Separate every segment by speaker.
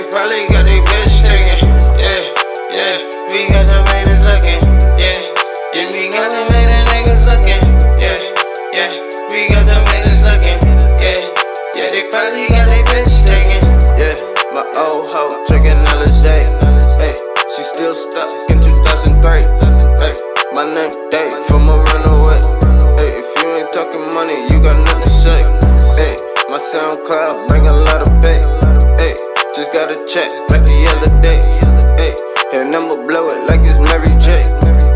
Speaker 1: They probably got they bitch taken. Yeah, yeah. We got the haters looking. Yeah, yeah. We got the hater niggas looking. Yeah, yeah. We got the haters looking. Yeah, yeah. They probably got they bitch taken. Yeah, my old hoe drinking another day. Hey, she still stuck in 2003. Hey, my name Dave from a runaway. Hey, if you ain't talking money, you got nothing to say. Hey, my SoundCloud bring a lot of pay just got a check like the other day. ayy. And I'ma blow it like it's Mary J.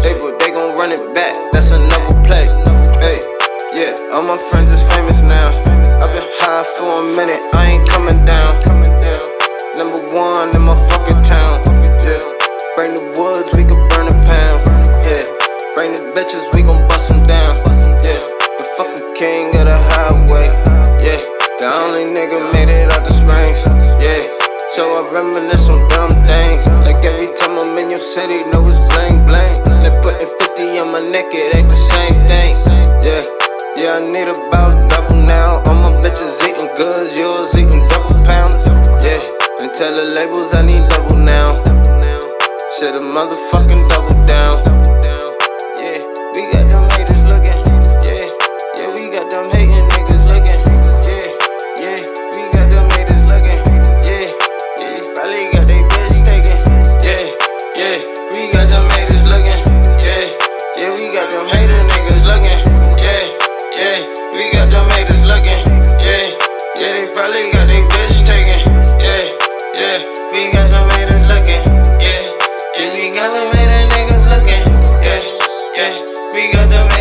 Speaker 1: They but they gon' run it back. That's another play. ayy. yeah, all my friends is famous now. I've been high for a minute. I ain't coming down. Number one in my fucking town. Yeah, bring the woods, we can burn a pound. Yeah, bring the bitches, we gon' bust them down. Yeah, the fucking king of the highway. Yeah, the only nigga made it out the springs. Reminisce on dumb things. Like every time I'm in your city, know it's bling bling. They putting 50 on my neck, it ain't the same thing. Yeah, yeah, I need about double now. All my bitches eating goods, yours eating double pounds. Yeah, and tell the labels I need double now. Should a motherfucking double down. We got them haters looking, yeah. Yeah, they probably got they bitch taken, yeah, yeah. We got them haters looking, yeah. Yeah, we got Jamaican niggas looking, yeah, yeah. We got them.